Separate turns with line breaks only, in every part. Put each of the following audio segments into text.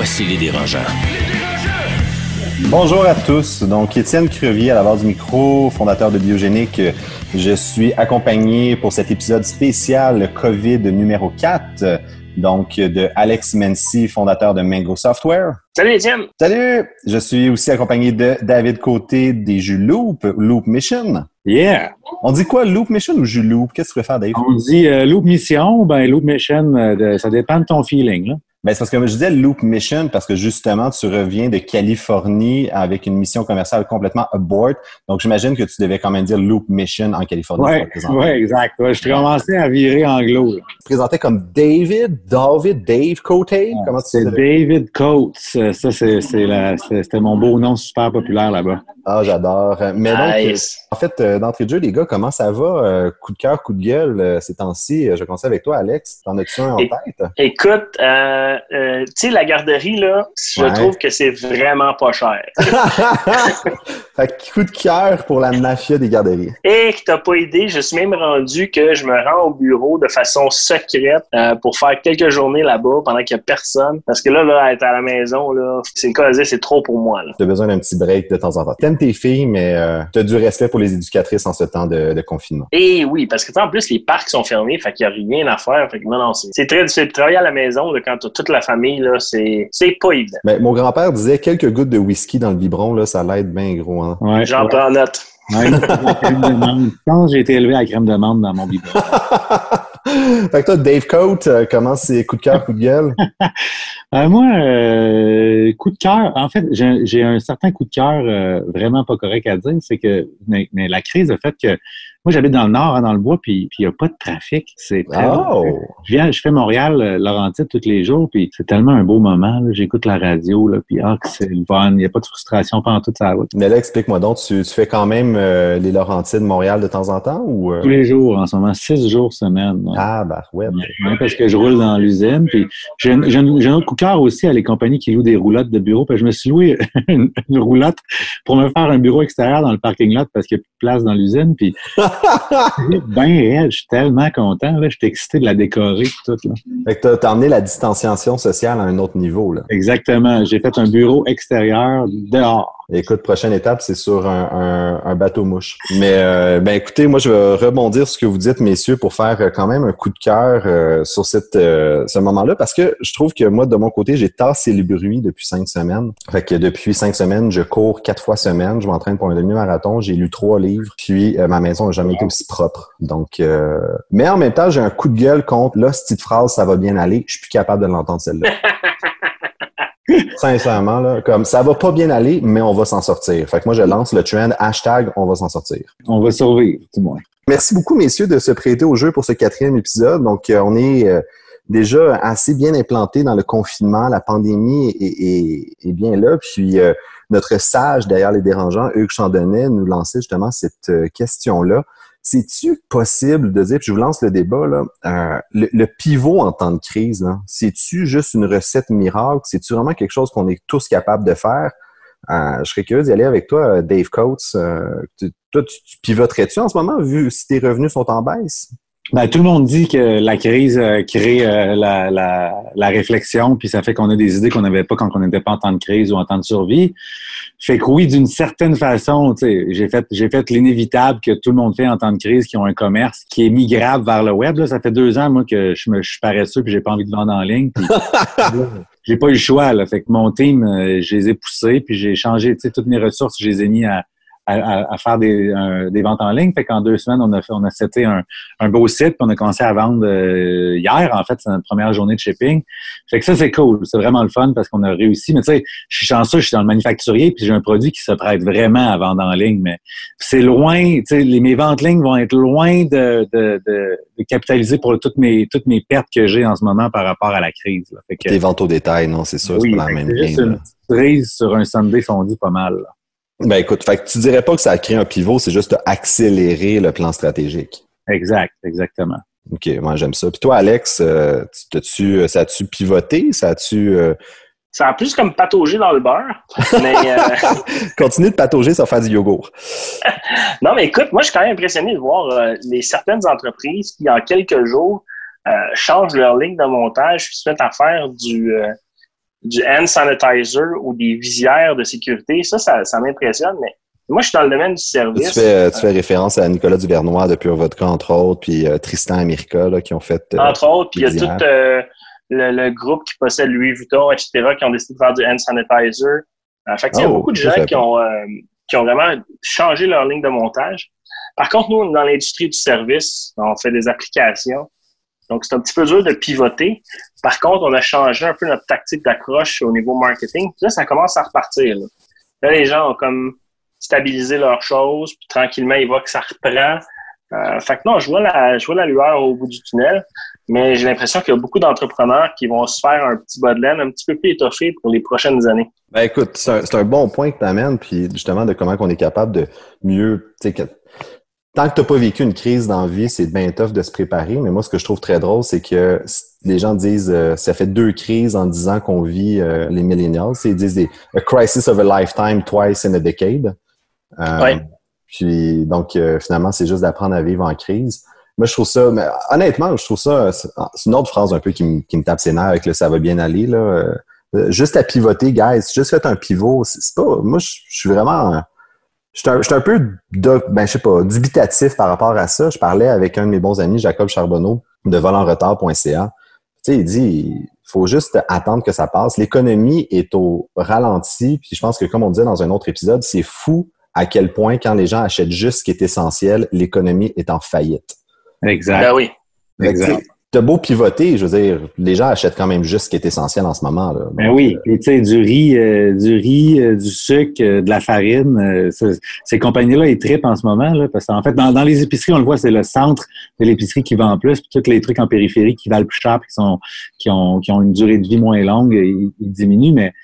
Voici les dérangeants.
Bonjour à tous. Donc, Étienne Crevier à la barre du micro, fondateur de Biogénique. Je suis accompagné pour cet épisode spécial COVID numéro 4, donc de Alex Mency, fondateur de Mango Software.
Salut Étienne.
Salut. Je suis aussi accompagné de David Côté des jeux Loop, Loop Mission.
Yeah.
On dit quoi, Loop Mission ou jus Loop? Qu'est-ce que tu préfères, Dave?
On dit euh, Loop Mission, ben Loop Mission, euh, ça dépend de ton feeling. Là.
Ben, c'est parce que je disais Loop Mission parce que justement, tu reviens de Californie avec une mission commerciale complètement abort. Donc, j'imagine que tu devais quand même dire Loop Mission en Californie.
Oui, ouais, exact. Ouais, je commençais à virer anglo. Là.
Tu te présentais comme David, David, Dave Cote.
Comment tu C'est David Coates. Ça, c'était mon beau nom super populaire là-bas.
Ah, j'adore. Mais donc, nice. en fait, euh, d'entrée de jeu, les gars, comment ça va? Euh, coup de cœur, coup de gueule euh, ces temps-ci? Je vais commencer avec toi, Alex. T'en as-tu un en tête?
Écoute, euh, tu sais, la garderie, là, je trouve que c'est vraiment pas cher.
fait que coup de cœur pour la mafia des garderies.
Et que t'as pas idée, je suis même rendu que je me rends au bureau de façon secrète euh, pour faire quelques journées là-bas pendant qu'il y a personne. Parce que là, là, être à la maison, là, c'est le cas c'est trop pour moi.
Tu as besoin d'un petit break de temps en temps. T'aimes tes filles, mais euh, tu as du respect pour les éducatrices en ce temps de, confinement.
Et oui, parce que en plus, les parcs sont fermés, fait qu'il n'y a rien à faire. Fait que non, non, c'est très difficile de travailler à la maison là, quand t'as toute la famille là, c'est, pas évident.
Mais mon grand-père disait quelques gouttes de whisky dans le biberon, là, ça l'aide bien gros. Hein?
J'en prends note.
Quand j'ai été élevé à la crème de menthe dans mon biberon.
fait que toi, Dave Coate, euh, comment c'est coup de cœur, coup de gueule?
Euh, moi, euh, coup de cœur, en fait, j'ai un certain coup de cœur vraiment pas correct à dire, c'est que mais, la crise a fait que moi, j'habite dans le nord, hein, dans le bois, puis il n'y a pas de trafic. C'est
oh!
Je viens, je fais Montréal, euh, Laurentide tous les jours, puis c'est tellement un beau moment. J'écoute la radio, là, puis ah, c'est le fun. Il n'y a pas de frustration pendant toute sa route.
Mais là, explique-moi donc, tu, fais quand même euh, les Laurentides Montréal de temps en temps ou
euh? Tous les jours, en ce moment, six jours semaine.
Ah, bah ouais.
parce que je roule dans l'usine, puis j'ai un, un, autre coup de cœur aussi à les compagnies qui louent des roulottes de bureau. Puis je me suis loué une, roulotte pour me faire un bureau extérieur dans le parking lot parce qu'il n'y a plus de place dans l'usine, puis ben réel, je suis tellement content. Là. Je suis excité de la décorer tout. Là.
Fait que t'as emmené la distanciation sociale à un autre niveau. Là.
Exactement. J'ai fait un bureau extérieur dehors.
Écoute, prochaine étape, c'est sur un, un, bateau mouche. Mais euh, ben écoutez, moi je vais rebondir sur ce que vous dites, messieurs, pour faire euh, quand même un coup de cœur euh, sur cette ce moment-là, parce que je trouve que moi, de mon côté, j'ai tassé le bruit depuis cinq semaines. Fait que depuis cinq semaines, je cours quatre fois semaine, je m'entraîne pour un demi-marathon, j'ai lu trois livres, puis ma maison n'a jamais été aussi propre. Donc, mais en même temps, j'ai un coup de gueule contre là, cette phrase, ça va bien aller. Je suis plus capable de l'entendre celle-là. Sincèrement, là, comme ça va pas bien aller, mais on va s'en sortir. Fait que moi, je lance le trend hashtag on va s'en sortir.
On va survivre, tout moins.
Merci beaucoup, messieurs, de se prêter au jeu pour ce quatrième épisode. Donc, euh, on est euh, déjà assez bien implanté dans le confinement. La pandémie est, bien là. Puis, euh, notre sage derrière les dérangeants, Hugues Chandonnet, nous lançait justement cette question-là. C'est-tu possible de dire, puis je vous lance le débat, là, euh, le, pivot en temps de crise, c'est-tu juste une recette miracle? C'est-tu vraiment quelque chose qu'on est tous capables de faire? Euh, je serais curieux d'y aller avec toi, Dave Coates. Euh, toi, tu, tu pivoterais-tu en ce moment, vu si tes revenus sont en baisse?
Ben, tout le monde dit que la crise euh, crée euh, la, la, la, réflexion, puis ça fait qu'on a des idées qu'on n'avait pas quand on n'était pas en temps de crise ou en temps de survie. Fait que oui, d'une certaine façon, j'ai fait j'ai fait l'inévitable que tout le monde fait en temps de crise, qui ont un commerce qui est migrable vers le web. Là, ça fait deux ans moi que je me je suis paresseux puis j'ai pas envie de vendre en ligne. j'ai pas eu le choix. Là. Fait que mon team, euh, je les ai poussés, puis j'ai changé toutes mes ressources, je les ai mis à à, faire des, des, ventes en ligne. Fait qu'en deux semaines, on a fait, on a seté un, un beau site, puis on a commencé à vendre euh, hier. En fait, c'est notre première journée de shipping. Fait que ça, c'est cool. C'est vraiment le fun parce qu'on a réussi. Mais tu sais, je suis chanceux, je suis dans le manufacturier, puis j'ai un produit qui se prête vraiment à vendre en ligne. Mais c'est loin, tu sais, mes ventes lignes vont être loin de, de, de, capitaliser pour toutes mes, toutes mes pertes que j'ai en ce moment par rapport à la crise. Là.
Fait que, Les ventes au détail, non, c'est ça,
oui,
c'est
pas la même une crise sur un Sunday fondu pas mal. Là.
Ben écoute, fait que tu dirais pas que ça a créé un pivot, c'est juste accélérer le plan stratégique.
Exact, exactement.
OK, moi j'aime ça. Puis toi, Alex, euh, -tu, ça a-tu pivoté? Ça a-tu. Euh,
ça a plus comme patauger dans le beurre. Mais, euh,
Continue de patauger sans faire du yogourt.
non, mais écoute, moi je suis quand même impressionné de voir les certaines entreprises qui, en quelques jours, changent leur ligne de montage puis se mettent à faire du du hand sanitizer ou des visières de sécurité, ça, ça, m'impressionne, mais moi, je suis dans le domaine du service.
Tu fais, tu fais référence à Nicolas Duvernois de Pure Vodka, entre autres, puis euh, Tristan America, là, qui ont fait.
Euh, entre autres, puis il y a tout euh, le, groupe qui possède Louis Vuitton, etc., qui ont décidé de faire du hand sanitizer. En fait, il y a oh, beaucoup de gens qui ont, qui ont vraiment changé leur ligne de montage. Par contre, nous, dans l'industrie du service, on fait des applications. Donc, c'est un petit peu dur de pivoter. Par contre, on a changé un peu notre tactique d'accroche au niveau marketing. Puis là, ça commence à repartir. Là, les gens ont comme stabilisé leurs choses, puis tranquillement, ils voient que ça reprend. Euh, fait que non, je vois, la, je vois la lueur au bout du tunnel, mais j'ai l'impression qu'il y a beaucoup d'entrepreneurs qui vont se faire un petit bas de laine un petit peu plus étoffé pour les prochaines années.
Ben écoute, c'est un, bon point que tu amènes, puis justement de comment on est capable de mieux, tant que tu n'as pas vécu une crise dans la vie, c'est bien tough de se préparer. Mais moi, ce que je trouve très drôle, c'est que les gens disent euh, ça fait deux crises en dix ans qu'on vit euh, les millennials. Ils disent des, a crisis of a lifetime twice in a decade. Euh, puis donc finalement, c'est juste d'apprendre à vivre en crise. Moi, je trouve ça, mais honnêtement, je trouve ça, c'est une autre phrase un peu qui, me, qui me tape ses nerfs avec le ça va bien aller. Là. juste à pivoter, guys, juste fait un pivot. C'est pas, moi, je suis vraiment je suis un, peu ben, je sais pas, dubitatif par rapport à ça. Je parlais avec un de mes bons amis, Jacob Charbonneau, de volenretard.ca. Tu sais, il dit, il faut juste attendre que ça passe. L'économie est au ralenti. Puis je pense que, comme on disait dans un autre épisode, c'est fou à quel point, quand les gens achètent juste ce qui est essentiel, l'économie est en faillite.
Exact.
Ben oui.
Exact t'as beau pivoter, je veux dire, les gens achètent quand même juste ce qui est essentiel en ce moment.
Ben oui, euh, tu sais, du riz, euh, du riz, euh, du sucre, de la farine, ces compagnies-là, ils tripent en ce moment, là, parce qu'en fait, dans, les épiceries, on le voit, c'est le centre de l'épicerie qui vend en plus, puis tous les trucs en périphérie qui valent plus cher, qui sont, qui ont, qui ont une durée de vie moins longue, ils, diminuent, mais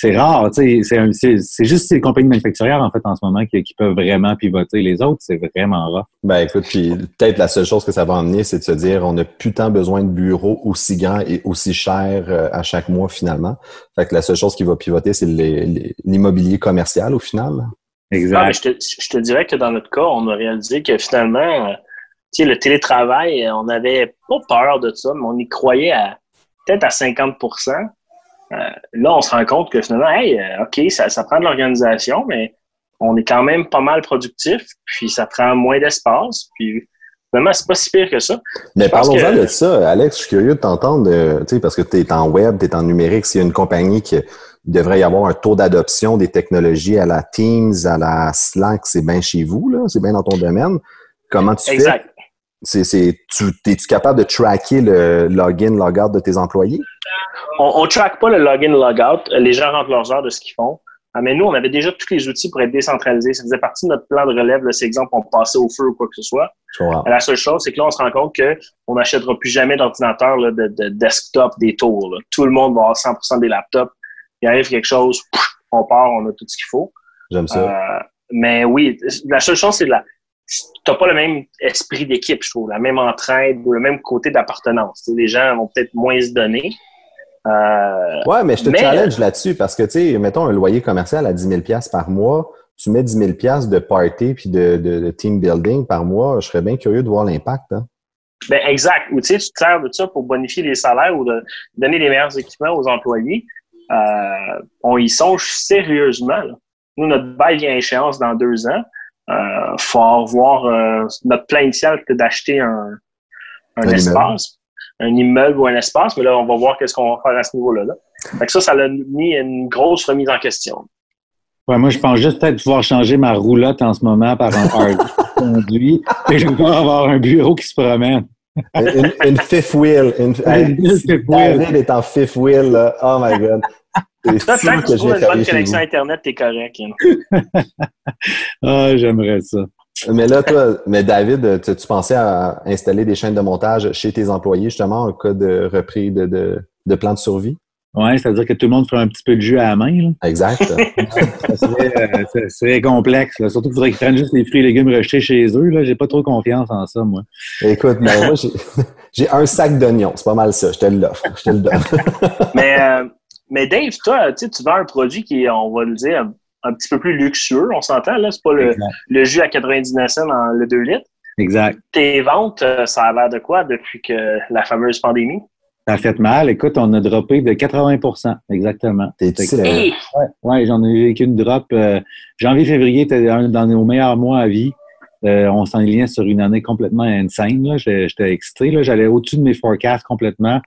c'est rare, tu sais, c'est juste ces compagnies manufacturières, en fait, en ce moment, qui, qui peuvent vraiment pivoter. Les autres, c'est vraiment rare.
Ben écoute, puis peut-être la seule chose que ça va emmener, c'est de se dire, on n'a plus tant besoin de bureaux aussi grands et aussi chers euh, à chaque mois finalement. Fait que la seule chose qui va pivoter, c'est l'immobilier commercial au final.
Exact. Ah, je, te, dirais que dans notre cas, on a réalisé que finalement, euh, le télétravail, euh, on n'avait pas peur de ça, mais on y croyait à peut-être à 50 Là, on se rend compte que finalement, hey, OK, ça, ça prend de l'organisation, mais on est quand même pas mal productif, puis ça prend moins d'espace, puis Vraiment, c'est pas si pire que ça.
Mais parlons-en de ça, Alex. Je suis curieux de t'entendre, parce que tu es en web, tu es en numérique. C'est une compagnie qui devrait y avoir un taux d'adoption des technologies à la Teams, à la Slack. C'est bien chez vous, là. C'est bien dans ton domaine. Comment tu
exact.
fais? C'est, tu, es-tu capable de tracker le login, logout de tes employés?
On ne track pas le login, logout. Les gens rentrent leurs heures de ce qu'ils font. Ah, mais nous, on avait déjà tous les outils pour être décentralisés. Ça faisait partie de notre plan de relève. Là, c'est exemple, on passait au feu ou quoi que ce soit. La seule chose, c'est que là, on se rend compte qu'on n'achètera plus jamais d'ordinateur de, desktop des tours. Tout le monde va avoir 100% des laptops. Il arrive quelque chose, on part, on a tout ce qu'il faut.
J'aime ça. Euh,
mais oui, la seule chose, c'est que tu n'as pas le même esprit d'équipe, je trouve, la même entraide ou le même côté d'appartenance. Les gens vont peut-être moins se donner.
Euh, ouais, mais je te challenge là-dessus parce que, tu sais, mettons un loyer commercial à 10 000 par mois, tu mets 10 000 de party puis de, team building par mois, je serais bien curieux de voir l'impact. Hein.
Ben, exact. Ou tu sais, tu te sers de ça pour bonifier les salaires ou de donner les meilleurs équipements aux employés. Euh, on y songe sérieusement. Nous, notre bail vient à échéance dans deux ans. Il euh, faut voir euh, notre plan initial que d'acheter un, un, espace un immeuble ou un espace, mais là, on va voir qu'est-ce qu'on va faire à ce niveau-là. Là. ça, ça a mis une grosse remise en question.
Ouais, moi, je pense juste peut-être pouvoir changer ma roulotte en ce moment par un hard conduit et je vais avoir un bureau qui se promène.
une, fifth wheel. Une, fifth David est en fifth wheel. Là. Oh my God.
C'est sûr tant que, tu trouves une bonne connexion Internet, t'es correct.
ah, j'aimerais ça.
Mais là, toi, mais David, tu, pensais à installer des chaînes de montage chez tes employés, justement, en cas de repris de, de, de plan de survie?
Oui, c'est-à-dire que tout le monde ferait un petit peu de jus à la main. Là.
Exact.
ça serait, complexe. Surtout qu'il faudrait qu'ils prennent juste les fruits et légumes rejetés chez eux. Je n'ai pas trop confiance en ça, moi.
Écoute, mais moi, j'ai un sac d'oignons. C'est pas mal ça. Je te l'offre. Je te le donne.
mais, euh, mais Dave, toi, tu vends un produit qui est, on va le dire, un, petit peu plus luxueux. On s'entend, là. C'est pas le, le, jus à 99 cents dans le 2 litres.
Exact.
Tes ventes, euh, ça a l'air de quoi depuis que la fameuse pandémie?
Ça a fait mal. Écoute, on a droppé de 80% exactement.
T'es
ouais, ouais j'en ai vécu une drop. Euh, Janvier-février était dans nos meilleurs mois à vie. Euh, on s'enlignait sur une année complètement insane. J'étais excité. J'allais au-dessus de mes forecasts complètement.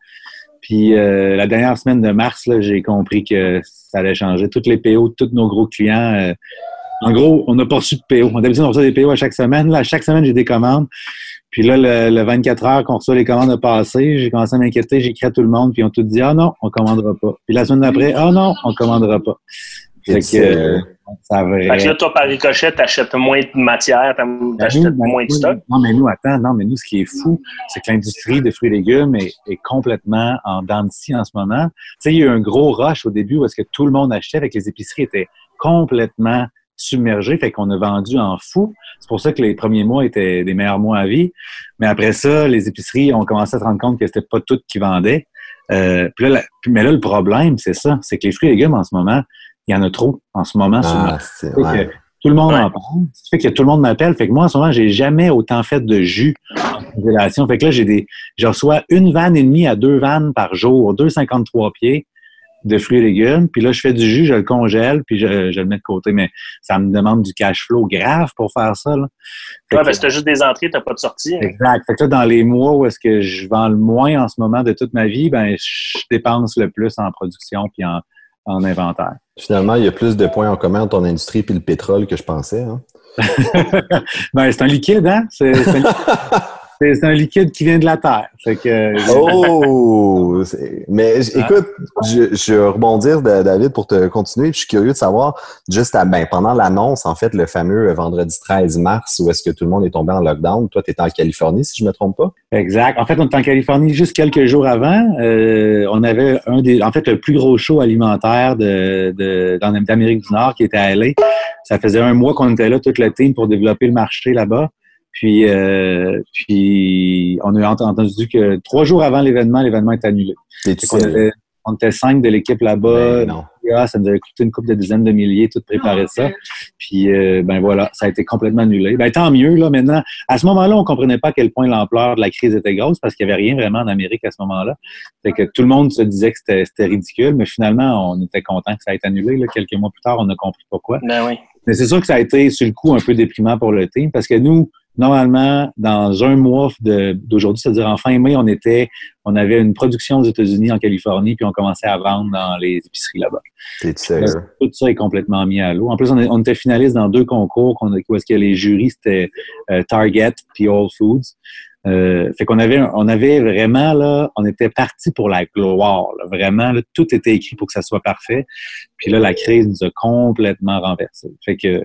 Puis euh, la dernière semaine de mars, j'ai compris que ça allait changer. Toutes les PO, tous nos gros clients. en gros, on n'a pas reçu de PO. D'habitude, on reçoit des PO à chaque semaine. Là, à chaque semaine, j'ai des commandes. Puis là, le, 24 heures qu'on reçoit les commandes a passé, j'ai commencé à m'inquiéter, j'ai écrit à tout le monde, puis ils ont tout dit Ah non, on commandera pas. Puis la semaine d'après, Ah non, on commandera pas.
Fait que, euh, ça va... fait que là, toi, par ricochet, t'achètes moins de matière, t'achètes ben, moins de stock?
Non, mais nous, attends, non, mais nous, ce qui est fou, c'est que l'industrie des fruits et légumes est, complètement en dents de scie en ce moment. Tu sais, il y a eu un gros rush au début où est-ce que tout le monde achetait, avec les épiceries étaient complètement submergé, fait qu'on a vendu en fou. C'est pour ça que les premiers mois étaient des meilleurs mois à vie. Mais après ça, les épiceries ont commencé à se rendre compte que c'était pas toutes qui vendaient. Euh, mais là, le problème, c'est ça, c'est que les fruits et légumes en ce moment, il y en a trop en ce moment. Ah, tout le monde en parle. Ça fait que tout le monde m'appelle. Fait que moi, en ce moment, j'ai jamais autant fait de jus en congélation. Fait que là, j'ai des, je reçois une vanne et demie à deux vannes par jour, 2,53 pieds de fruits et légumes. Puis là, je fais du jus, je le congèle, puis je, le mets de côté. Mais ça me demande du cash flow grave pour faire ça. Là.
Ouais, parce que tu juste des entrées, tu n'as pas de sortie. Hein.
Exact. Fait que là, dans les mois où est-ce que je vends le moins en ce moment de toute ma vie, ben je dépense le plus en production puis en, inventaire.
Finalement, il y a plus de points en commun entre ton industrie puis le pétrole que je pensais. Hein?
ben, c'est un liquide, hein? C'est, C'est un liquide qui vient de la Terre.
oh! Mais ah. écoute, je, je, vais rebondir, David, pour te continuer. je suis curieux de savoir, juste à, ben, pendant l'annonce, en fait, le fameux vendredi 13 mars, où est-ce que tout le monde est tombé en lockdown. Toi, tu étais en Californie, si je ne me trompe pas?
Exact. En fait, on était en Californie juste quelques jours avant. Euh, on avait un des, en fait, le plus gros show alimentaire de, de, d'Amérique du Nord qui était à LA. Ça faisait un mois qu'on était là, toute la team, pour développer le marché là-bas. Puis, euh, puis on a entendu que trois jours avant l'événement, l'événement est annulé. On, était cinq de l'équipe là-bas. Ben ça nous avait coûté une couple de dizaines de milliers, tout préparer ça. Puis, euh, ben voilà, ça a été complètement annulé. Ben tant mieux, là, maintenant. À ce moment-là, on comprenait pas à quel point l'ampleur de la crise était grosse parce qu'il y avait rien vraiment en Amérique à ce moment-là. Fait que tout le monde se disait que c'était ridicule, mais finalement, on était content que ça ait été annulé. Là. Quelques mois plus tard, on a compris pourquoi.
Ben oui.
Mais c'est sûr que ça a été, sur le coup, un peu déprimant pour le team parce que nous, normalement, dans un mois d'aujourd'hui, c'est-à-dire en fin mai, on était, on avait une production aux États-Unis, en Californie, puis on commençait à vendre dans les épiceries là-bas. Tout ça est complètement mis à l'eau. En plus, on, était finaliste dans deux concours où est-ce que les jurys, c'était euh, Target puis All Foods. Euh, fait qu'on avait, on avait vraiment là, on était parti pour la gloire. vraiment, tout était écrit pour que ça soit parfait. Puis là, la crise nous a complètement renversé. Fait que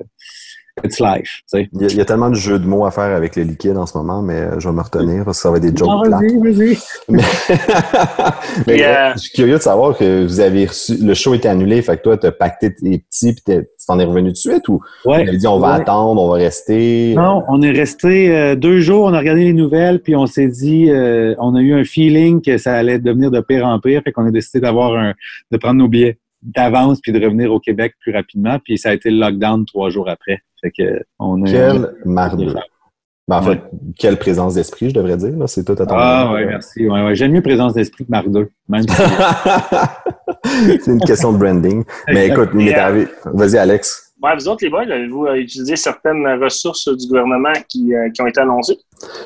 It's life.
Il y, a, tellement de jeux de mots à faire avec les liquides en ce moment, mais euh, je vais me retenir parce que ça va être des jokes
Vas-y, vas-y.
Mais, euh, je suis curieux de savoir que vous avez reçu, le show était annulé, fait que toi, tu as pacté tes petits puis tu t'en es revenu de suite ou
ouais,
tu dit on va attendre, on va rester?
Non, on est resté euh, deux jours, on a regardé les nouvelles puis on s'est dit, on a eu un feeling que ça allait devenir de pire en pire, fait qu'on a décidé d'avoir un, de prendre nos billets d'avance puis de revenir au Québec plus rapidement. Puis ça a été le lockdown trois jours après. Fait que on a
Quel mardi. Ben, en fait, quelle présence d'esprit, je devrais dire. C'est tout à ton
Ah oui, merci. Ouais, ouais. J'aime mieux présence d'esprit que même
C'est une question de branding. Mais écoute, euh, Vas-y, Alex.
Ouais, vous autres, les boys, avez-vous utilisé certaines ressources du gouvernement qui, euh, qui ont été annoncées?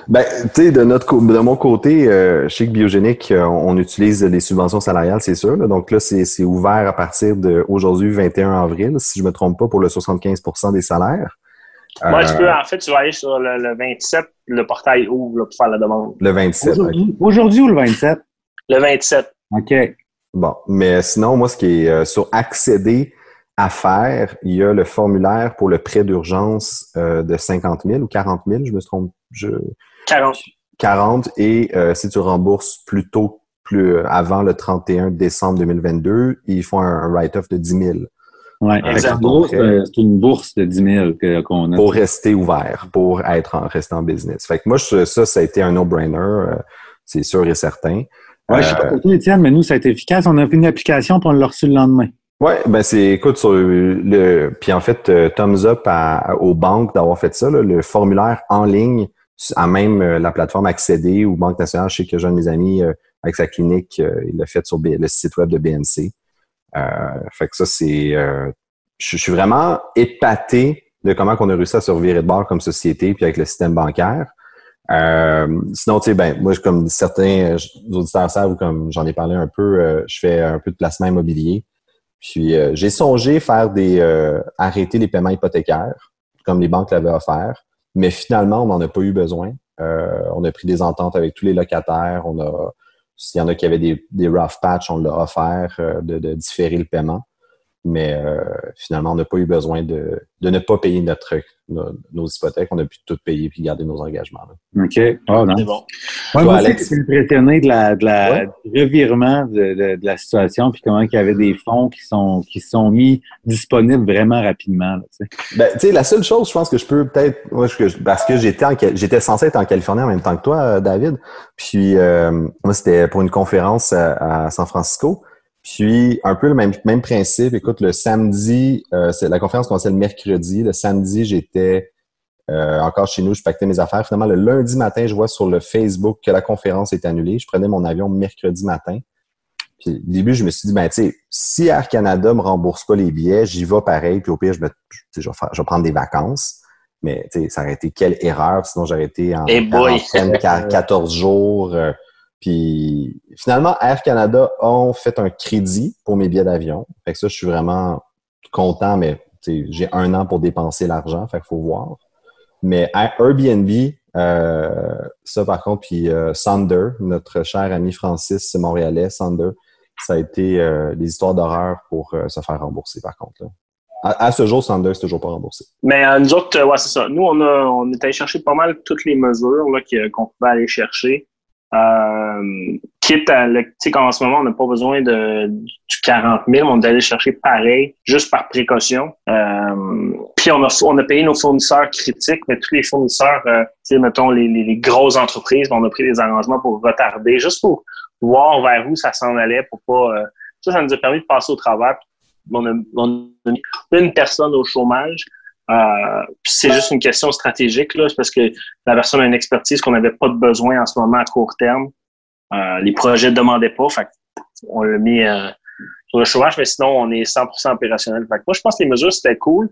Ben, tu sais, de notre de mon côté, euh, chez Biogénique, euh, on utilise les subventions salariales, c'est sûr. Donc là, c'est ouvert à partir d'aujourd'hui, 21 avril, si je me trompe pas, pour le 75 des salaires.
Moi, tu peux, en fait, tu vas aller sur le, 27, le portail ouvre pour faire la demande.
Le 27.
Aujourd'hui ou le 27?
Le 27.
OK.
Bon, mais sinon, moi, ce qui est sur accéder à faire, il y a le formulaire pour le prêt d'urgence euh, de 50 000 ou 40 000, je me trompe. Je...
40.
40 et euh, si tu rembourses plus tôt, plus euh, avant le 31 décembre 2022, ils font un, write-off de 10 000.
Oui, exactement. C'est une bourse de 10 000 qu'on a.
Pour rester ouvert, pour être en, rester en business. Fait que moi, ça, ça a été un no-brainer, c'est sûr et certain.
Oui, je sais pas pour Étienne, mais nous, ça a été efficace. On a fait une application pour on l'a reçu le lendemain.
Oui, ben c'est écoute sur le puis en fait euh, thumbs up aux banques d'avoir fait ça le formulaire en ligne à même euh, la plateforme accéder ou Banque nationale, je sais que j'ai un de mes amis euh, avec sa clinique, il l'a fait sur le site web de BNC. fait que ça c'est je suis vraiment épaté de comment on a réussi à se revirer de bord comme société puis avec le système bancaire. sinon, tu sais, ben, moi, comme certains auditeurs savent, comme j'en ai parlé un peu, je fais un peu de placement immobilier. Puis euh, j'ai songé faire des euh, arrêter les paiements hypothécaires, comme les banques l'avaient offert, mais finalement, on n'en a pas eu besoin. Euh, on a pris des ententes avec tous les locataires. On a, s'il y en a qui avaient des, des rough patch, on l'a offert de, de, différer le paiement. Mais euh, finalement, on n'a pas eu besoin de, de, ne pas payer notre, nos, hypothèques. On a pu tout payer puis garder nos engagements.
OK. Oh, non. C'est bon. moi, Alex... je impressionné de la, de la revirement de, de, la situation puis comment il y avait des fonds qui sont qui sont mis disponibles vraiment rapidement.
ben, tu sais, la seule chose, je pense que je peux peut-être, parce que j'étais j'étais censé être en Californie en même temps que toi, David. Puis euh, moi, c'était pour une conférence à San Francisco. Puis, un peu le même, même principe. Écoute, le samedi, euh, la conférence commençait le mercredi. Le samedi, j'étais euh, encore chez nous, je pactais mes affaires. Finalement, le lundi matin, je vois sur le Facebook que la conférence est annulée. Je prenais mon avion mercredi matin. Puis, au début, je me suis dit, ben, tu sais, si Air Canada me rembourse pas les billets, j'y vais pareil. Puis, au pire, je, me, je, vais, je vais prendre des vacances. Mais, tu sais, ça aurait été quelle erreur. Sinon, j'aurais été en hey 14 jours. Euh, puis finalement, Air Canada ont fait un crédit pour mes billets d'avion. Fait que ça, je suis vraiment content, mais j'ai un an pour dépenser l'argent, fait qu'il faut voir. Mais Airbnb, euh, ça par contre, puis euh, Sander, notre cher ami Francis montréalais, Sander, ça a été euh, des histoires d'horreur pour se faire rembourser par contre. À, ce jour, Sander, c'est toujours pas remboursé.
Mais nous autres, ouais, c'est ça. Nous, on, a, on est allé chercher pas mal toutes les mesures qu'on pouvait aller chercher. Euh, quitte à, tu sais, qu'en ce moment, on n'a pas besoin de, du 40 000, on est allé chercher pareil, juste par précaution. Euh, puis on a, on a payé nos fournisseurs critiques, mais tous les fournisseurs, euh, tu sais, mettons, les, les, grosses entreprises, on a pris des arrangements pour retarder, juste pour voir vers où ça s'en allait, pour pas... Euh, ça, ça nous a permis de passer au travers. On a, on a mis une personne au chômage, euh, c'est juste une question stratégique, là, parce que la personne a une expertise qu'on n'avait pas de besoin en ce moment à court terme. Euh, les projets ne demandaient pas, fait on l'a mis euh, sur le chômage, mais sinon, on est 100% opérationnel. Fait moi, je pense que les mesures, c'était cool.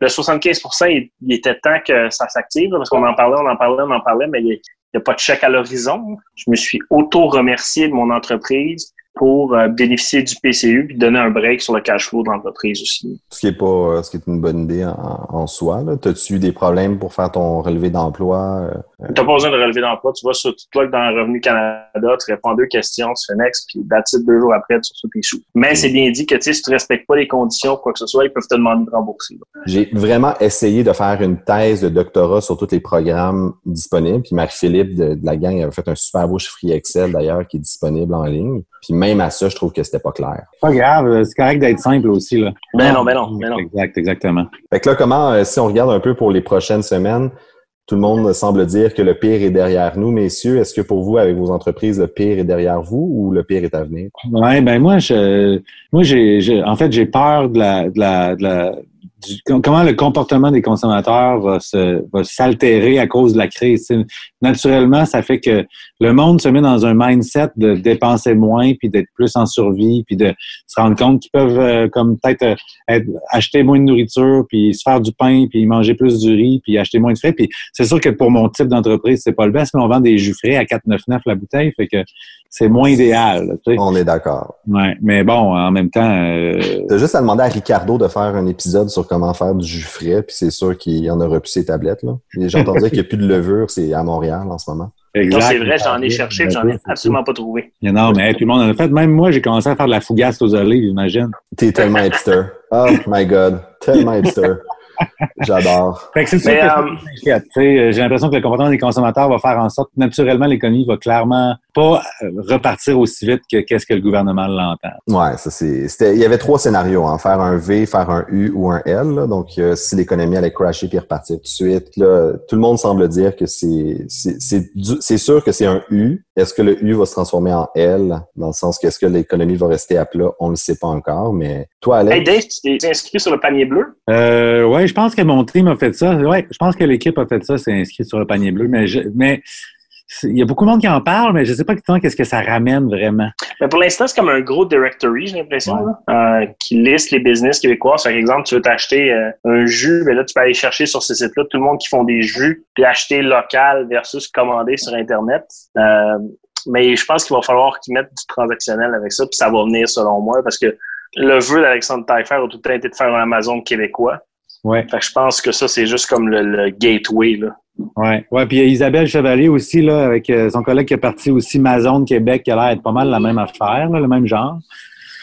Le 75% il, était temps que ça s'active, parce qu'on en parlait, on en parlait, on en parlait, mais il n'y a, a, pas de chèque à l'horizon. Je me suis auto-remercié de mon entreprise pour euh, bénéficier du PCU puis donner un break sur le cash flow de l'entreprise aussi.
Ce qui est pas euh, ce qui est une bonne idée en, soi. As-tu eu des problèmes pour faire ton relevé d'emploi?
Euh, tu n'as pas besoin de relevé d'emploi. Tu vas sur toi dans Revenu Canada, tu réponds deux questions, tu fais next, puis that's deux jours après, tu reçois tes sous. Mais c'est bien dit que si tu ne respectes pas les conditions, quoi que ce soit, ils peuvent te demander de rembourser.
J'ai vraiment essayé de faire une thèse de doctorat sur tous les programmes disponibles. Puis Marie-Philippe de, la gang avait fait un super beau chiffrier Excel d'ailleurs qui est disponible en ligne. Puis même à ça, je trouve que c'était pas clair.
Pas grave, c'est correct d'être simple aussi. Là.
Mais non, mais non, mais non.
Exact, exactement.
Fait que là, comment, euh, si on regarde un peu pour les prochaines semaines, tout le monde semble dire que le pire est derrière nous, messieurs. Est-ce que pour vous, avec vos entreprises, le pire est derrière vous ou le pire est à venir?
Oui, ben moi, je, moi, j'ai, en fait, j'ai peur de la, de la, de la comment le comportement des consommateurs va se va s'altérer à cause de la crise. naturellement, ça fait que le monde se met dans un mindset de dépenser moins, puis d'être plus en survie, puis de se rendre compte qu'ils peuvent euh, comme peut-être euh, acheter moins de nourriture, puis se faire du pain, puis manger plus du riz, puis acheter moins de frais. Puis c'est sûr que pour mon type d'entreprise, c'est pas le best, mais on vend des jus frais à 4,99 la bouteille, fait que c'est moins idéal.
On est d'accord.
Ouais, mais bon, en même temps.
Euh... T'as juste à demander à Ricardo de faire un épisode sur comment faire du jus frais, puis c'est sûr qu'il en aura plus ses tablettes. Là. J'ai entendu dire qu'il n'y a plus de levure, c'est à Montréal en ce moment.
Exact. c'est vrai, j'en ai cherché, j'en ai absolument pas trouvé.
Non, mais tout le monde en a fait. Même moi, j'ai commencé à faire de la fougasse aux olives, imagine.
T'es tellement hipster. Oh my God, tellement hipster. J'adore.
c'est ça euh, J'ai l'impression que le comportement des consommateurs va faire en sorte que naturellement l'économie va clairement pas euh, repartir aussi vite que qu'est-ce que le gouvernement l'entend.
Ouais, ça c'est. Il y avait trois scénarios hein. faire un V, faire un U ou un L. Donc euh, si l'économie allait crasher puis repartir tout de suite, là, tout le monde semble dire que c'est c'est sûr que c'est un U. Est-ce que le U va se transformer en L? Dans le sens que est-ce que l'économie va rester à plat? On ne le sait pas encore, mais toi, Alex?
Hey Dave, tu t'es inscrit sur le panier bleu?
Euh, Ouais, je pense que mon team a fait ça. Ouais, je pense que l'équipe a fait ça, c'est inscrit sur le panier bleu. Mais, mais il y a beaucoup de monde qui en parle, mais je ne sais pas qu'est-ce que ça ramène vraiment.
Mais pour l'instant, c'est comme un gros directory, j'ai l'impression, euh, qui liste les business québécois. Par exemple, tu veux t'acheter euh, un jus, mais là, tu peux aller chercher sur ce site-là tout le monde qui font des jus, puis acheter local versus commander sur Internet. Euh, mais je pense qu'il va falloir qu'ils mettent du transactionnel avec ça, puis ça va venir selon moi, parce que le vœu d'Alexandre Taillefer a tout le temps été de faire un Amazon québécois.
Ouais.
Fait que je pense que ça, c'est juste comme le, gateway. Là.
Ouais. ouais. Puis il y a Isabelle Chevalier aussi, là, avec euh, son collègue qui est parti aussi Amazon Québec, qui a l'air d'être pas mal la même affaire, là, le même genre.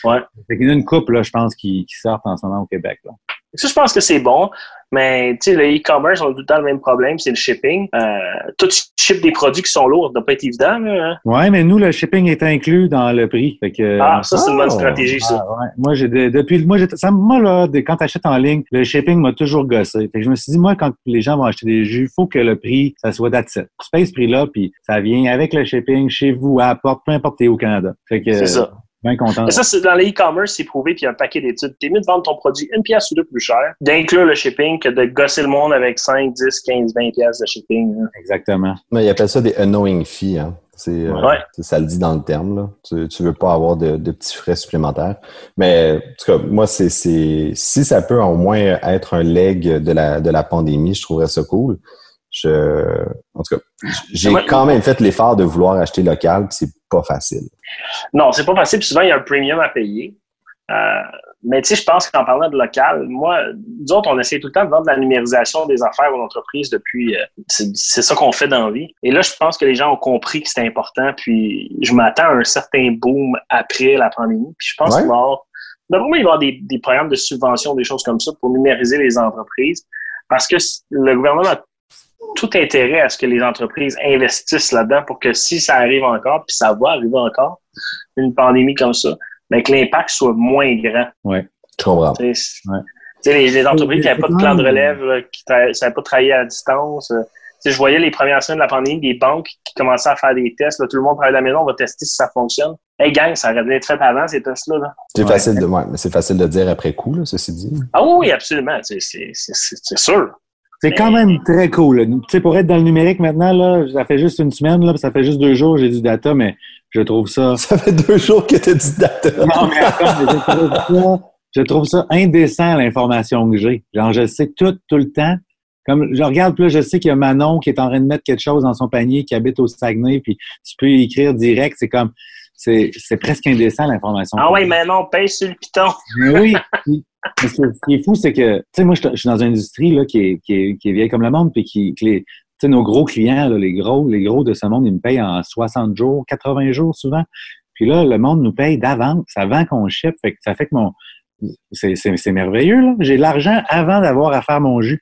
Ouais.
Fait qu'il y a une couple, là, je pense, qui, qui sortent en ce moment au Québec. Là.
Ça, je pense que c'est bon. Mais tu sais, le e-commerce, on a tout le temps le même problème, c'est le shipping. Euh, tout ship des produits qui sont lourds, ça doit pas être évident. Là, hein?
Ouais, mais nous, le shipping est inclus dans le prix. Fait que,
ah, ça, c'est une bonne oh! stratégie, ça.
Ah, ouais. Moi, j'ai depuis moi, ça, moi là, quand tu achètes en ligne, le shipping m'a toujours gossé. Fait que je me suis dit, moi, quand les gens vont acheter des jus, il faut que le prix, ça soit d'attitude. Tu payes ce prix-là, puis ça vient avec le shipping chez vous, à la porte, peu importe où au Canada. Fait que,
c'est ça.
Bien content.
ça, c'est dans les e-commerce, c'est prouvé, puis il y a un paquet d'études. T'es mieux de vendre ton produit une pièce ou deux plus cher, d'inclure le shipping, que de gosser le monde avec 5, 10, 15, 20 pièces de shipping. Hein.
Exactement.
Mais ils appellent ça des unknowing fees. Hein. Euh, c'est, Ça le dit dans le terme. Là. Tu, ne veux pas avoir de, petits frais supplémentaires. Mais en tout cas, moi, c'est, si ça peut au moins être un leg de la, de la pandémie, je trouverais ça cool. Je, en tout cas, j'ai quand même fait l'effort de vouloir acheter local, puis c'est pas facile.
Non, c'est pas facile. Puis souvent, il y a un premium à payer. Euh, mais tu sais, je pense qu'en parlant de local, moi, nous autres, on essaie tout le temps de vendre la numérisation des affaires aux entreprises depuis. Euh, c'est ça qu'on fait dans la vie. Et là, je pense que les gens ont compris que c'était important. Puis je m'attends à un certain boom après la pandémie. Puis je pense qu'il va y avoir. Il va y avoir des, des programmes de subvention, des choses comme ça pour numériser les entreprises. Parce que le gouvernement a tout intérêt à ce que les entreprises investissent là-dedans pour que si ça arrive encore, puis ça va arriver encore, une pandémie comme ça, mais que l'impact soit moins grand.
Oui,
je comprends.
Les, les, entreprises qui n'avaient pas de plan de relève, qui ne savaient pas travailler à distance. Euh, je voyais les premières semaines de la pandémie, des banques qui commençaient à faire des tests. tout le monde travaille à la maison, on va tester si ça fonctionne. Hey gang, ça aurait dû être fait avant ces tests-là.
C'est facile de mais c'est facile de dire après coup, là, ceci dit.
Ah oui, absolument. C'est sûr.
C'est quand même très cool. Tu sais, pour être dans le numérique maintenant, là, ça fait juste une semaine, là, ça fait juste deux jours que j'ai du data, mais je trouve ça.
Ça fait deux jours que tu as du data.
Non, mais attends, je, trouve ça, je trouve ça indécent, l'information que j'ai. Genre, je sais tout, tout le temps. Comme je regarde, là, je sais qu'il y a Manon qui est en train de mettre quelque chose dans son panier, qui habite au Saguenay, puis tu peux écrire direct. C'est comme, c'est, presque indécent, l'information.
Ah oui, Manon, pèse sur le piton.
oui. ce qui est fou, c'est que, tu sais, moi, je, suis dans une industrie là, qui, est, qui, est, qui est vieille comme le monde, puis qui, tu sais, nos gros clients, là, les gros, les gros de ce monde, ils me payent en 60 jours, 80 jours souvent. Puis là, le monde nous paye d'avance, avant qu'on ship. Fait que ça fait que mon. C'est merveilleux, là. J'ai de l'argent avant d'avoir à faire mon jus.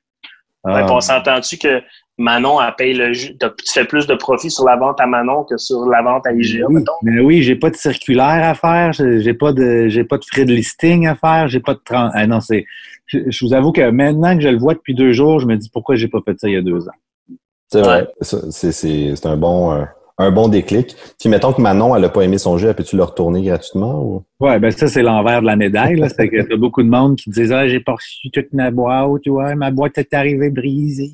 Ouais, on s'entend-tu que Manon, elle paye le jus. Tu fais plus de profit sur la vente à Manon que sur la vente à IGA,
oui, Mais oui, j'ai pas de circulaire à faire, j'ai pas de j'ai pas de frais de listing à faire, j'ai pas de ah non, c'est je, vous avoue que maintenant que je le vois depuis deux jours, je me dis pourquoi j'ai pas fait ça il y a deux ans.
C'est vrai. C'est un bon euh, un bon déclic. Puis mettons que Manon, elle n'a pas aimé son jeu, peux-tu le retourner gratuitement? Ou?
Ouais, ben ça, c'est l'envers de la médaille. C'est que t'as beaucoup de monde qui disent Ah, j'ai pas reçu toute ma boîte, tu vois, ma boîte est arrivée brisée.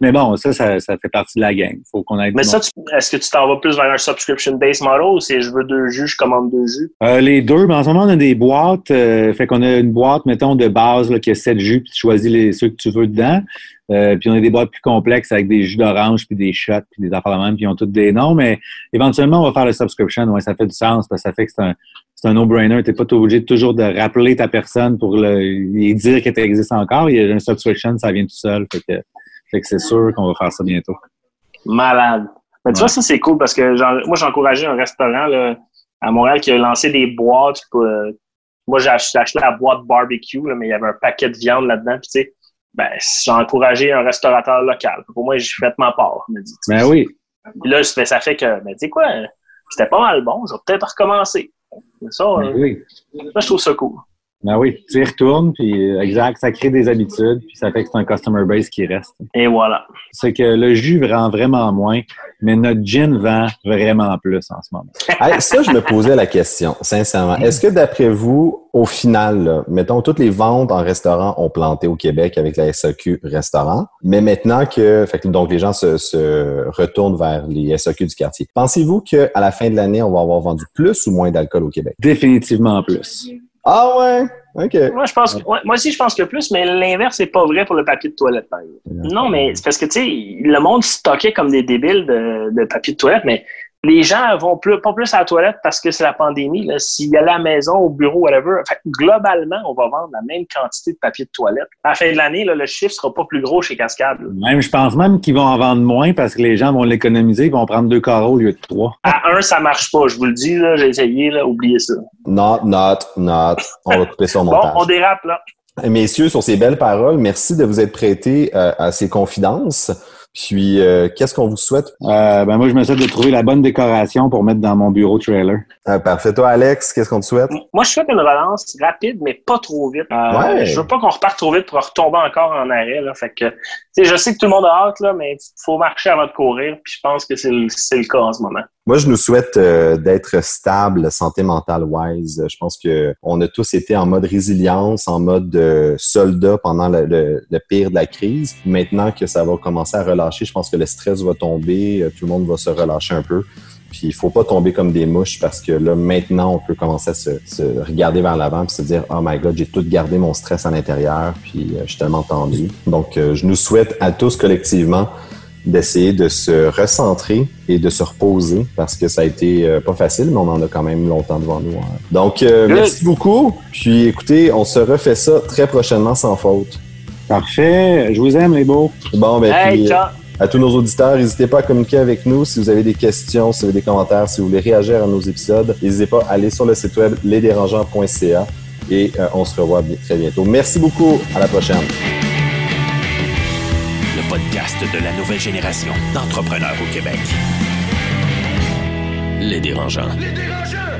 Mais bon, ça, ça, fait partie de la game. Faut qu'on
ait Mais ça, est-ce que tu t'en vas plus vers un subscription-based model ou c'est je veux deux jus, je commande deux jus?
Euh, les deux, mais en ce moment, on a des boîtes. Euh, fait qu'on a une boîte, mettons, de base là, qui a sept jus, puis tu choisis les, ceux que tu veux dedans. Euh, puis on a des boîtes plus complexes avec des jus d'orange, puis des shots, puis des affaires de même, puis ils ont toutes des noms. Mais éventuellement, on va faire le subscription. Ouais, ça fait du sens parce que ça fait que c'est un, c'est un no-brainer. Tu n'es pas obligé toujours de rappeler ta personne pour lui dire qu'elle existe encore. Il y a un subscription, ça vient tout seul. Fait que, fait que c'est sûr qu'on va faire ça bientôt.
Malade. Mais tu vois, ça, c'est cool parce que moi, j'ai encouragé un restaurant là, à Montréal qui a lancé des boîtes. Euh, moi, j'ai acheté, la boîte barbecue, mais il y avait un paquet de viande là-dedans. Puis, tu sais, ben, j'ai encouragé un restaurateur local. Pour moi, j'ai fait ma part.
ben oui.
Puis là, ça fait que, ben, tu sais quoi, c'était pas mal bon. Je vais peut-être recommencer. Ça, ben oui. ça, je trouve ça cool.
Ben oui, tu y retournes, puis euh, exact, ça crée des habitudes, puis ça fait que c'est un customer base qui reste.
Et voilà.
C'est que le jus vend vraiment moins, mais notre gin vend vraiment plus en ce moment.
ça, je me posais la question, sincèrement. Est-ce que d'après vous, au final, mettons, toutes les ventes en restaurant ont planté au Québec avec la SAQ restaurant, mais maintenant que, fait donc les gens se, se retournent vers les SAQ du quartier. Pensez-vous qu'à la fin de l'année, on va avoir vendu plus ou moins d'alcool au Québec?
Définitivement plus.
Ah ouais? OK.
Moi, je pense, moi aussi, je pense que plus, mais l'inverse n'est pas vrai pour le papier de toilette, par Non, mais c'est parce que, tu sais, le monde stockait comme des débiles de, de papier de toilette, mais les gens vont plus, pas plus à la toilette parce que c'est la pandémie. S'il y a la maison, au bureau, whatever, globalement, on va vendre la même quantité de papier de toilette. À la fin de l'année, le chiffre sera pas plus gros chez Cascade.
Même, je pense même qu'ils vont en vendre moins parce que les gens vont l'économiser, ils vont prendre deux carreaux au lieu de trois.
À un, ça marche pas. Je vous le dis, j'ai essayé, là, oubliez ça.
Not, not, not. On va couper son montage.
Bon, on dérape, là.
Messieurs, sur ces belles paroles, merci de vous être prêtés euh, à ces confidences. Puis, euh, qu'est-ce qu'on vous souhaite?
Euh, ben moi, je me souhaite de trouver la bonne décoration pour mettre dans mon bureau trailer.
Euh, parfait. Toi, Alex, qu'est-ce qu'on te souhaite?
Moi, je souhaite une relance rapide, mais pas trop vite. Ouais. Je veux pas qu'on reparte trop vite pour retomber encore en arrêt. Là. Fait que, je sais que tout le monde a hâte, là, mais il faut marcher avant de courir. Puis je pense que c'est le, le cas en ce moment.
Moi, je nous souhaite euh, d'être stable, santé mentale wise. Je pense que on a tous été en mode résilience, en mode euh, soldat pendant le, pire de la crise. Maintenant que ça va commencer à relâcher, je pense que le stress va tomber, euh, tout le monde va se relâcher un peu. Puis il faut pas tomber comme des mouches parce que là, maintenant, on peut commencer à se, regarder vers l'avant et se dire Oh my God, j'ai tout gardé mon stress à l'intérieur, puis je suis tellement tendu. Donc, je nous souhaite à tous collectivement d'essayer de se recentrer et de se reposer parce que ça a été euh, pas facile, mais on en a quand même longtemps devant nous. Hein. Donc, euh, merci beaucoup. Puis écoutez, on se refait ça très prochainement sans faute.
Parfait. Je vous aime, les beaux.
Bon, ben, puis, euh, à tous nos auditeurs, n'hésitez pas à communiquer avec nous si vous avez des questions, si vous avez des commentaires, si vous voulez réagir à nos épisodes. N'hésitez pas à aller sur le site web lesdérangeants.ca et on se revoit très bientôt. Merci beaucoup. À la prochaine
podcast de la nouvelle génération d'entrepreneurs au Québec. Les dérangeants. Les dérangeants!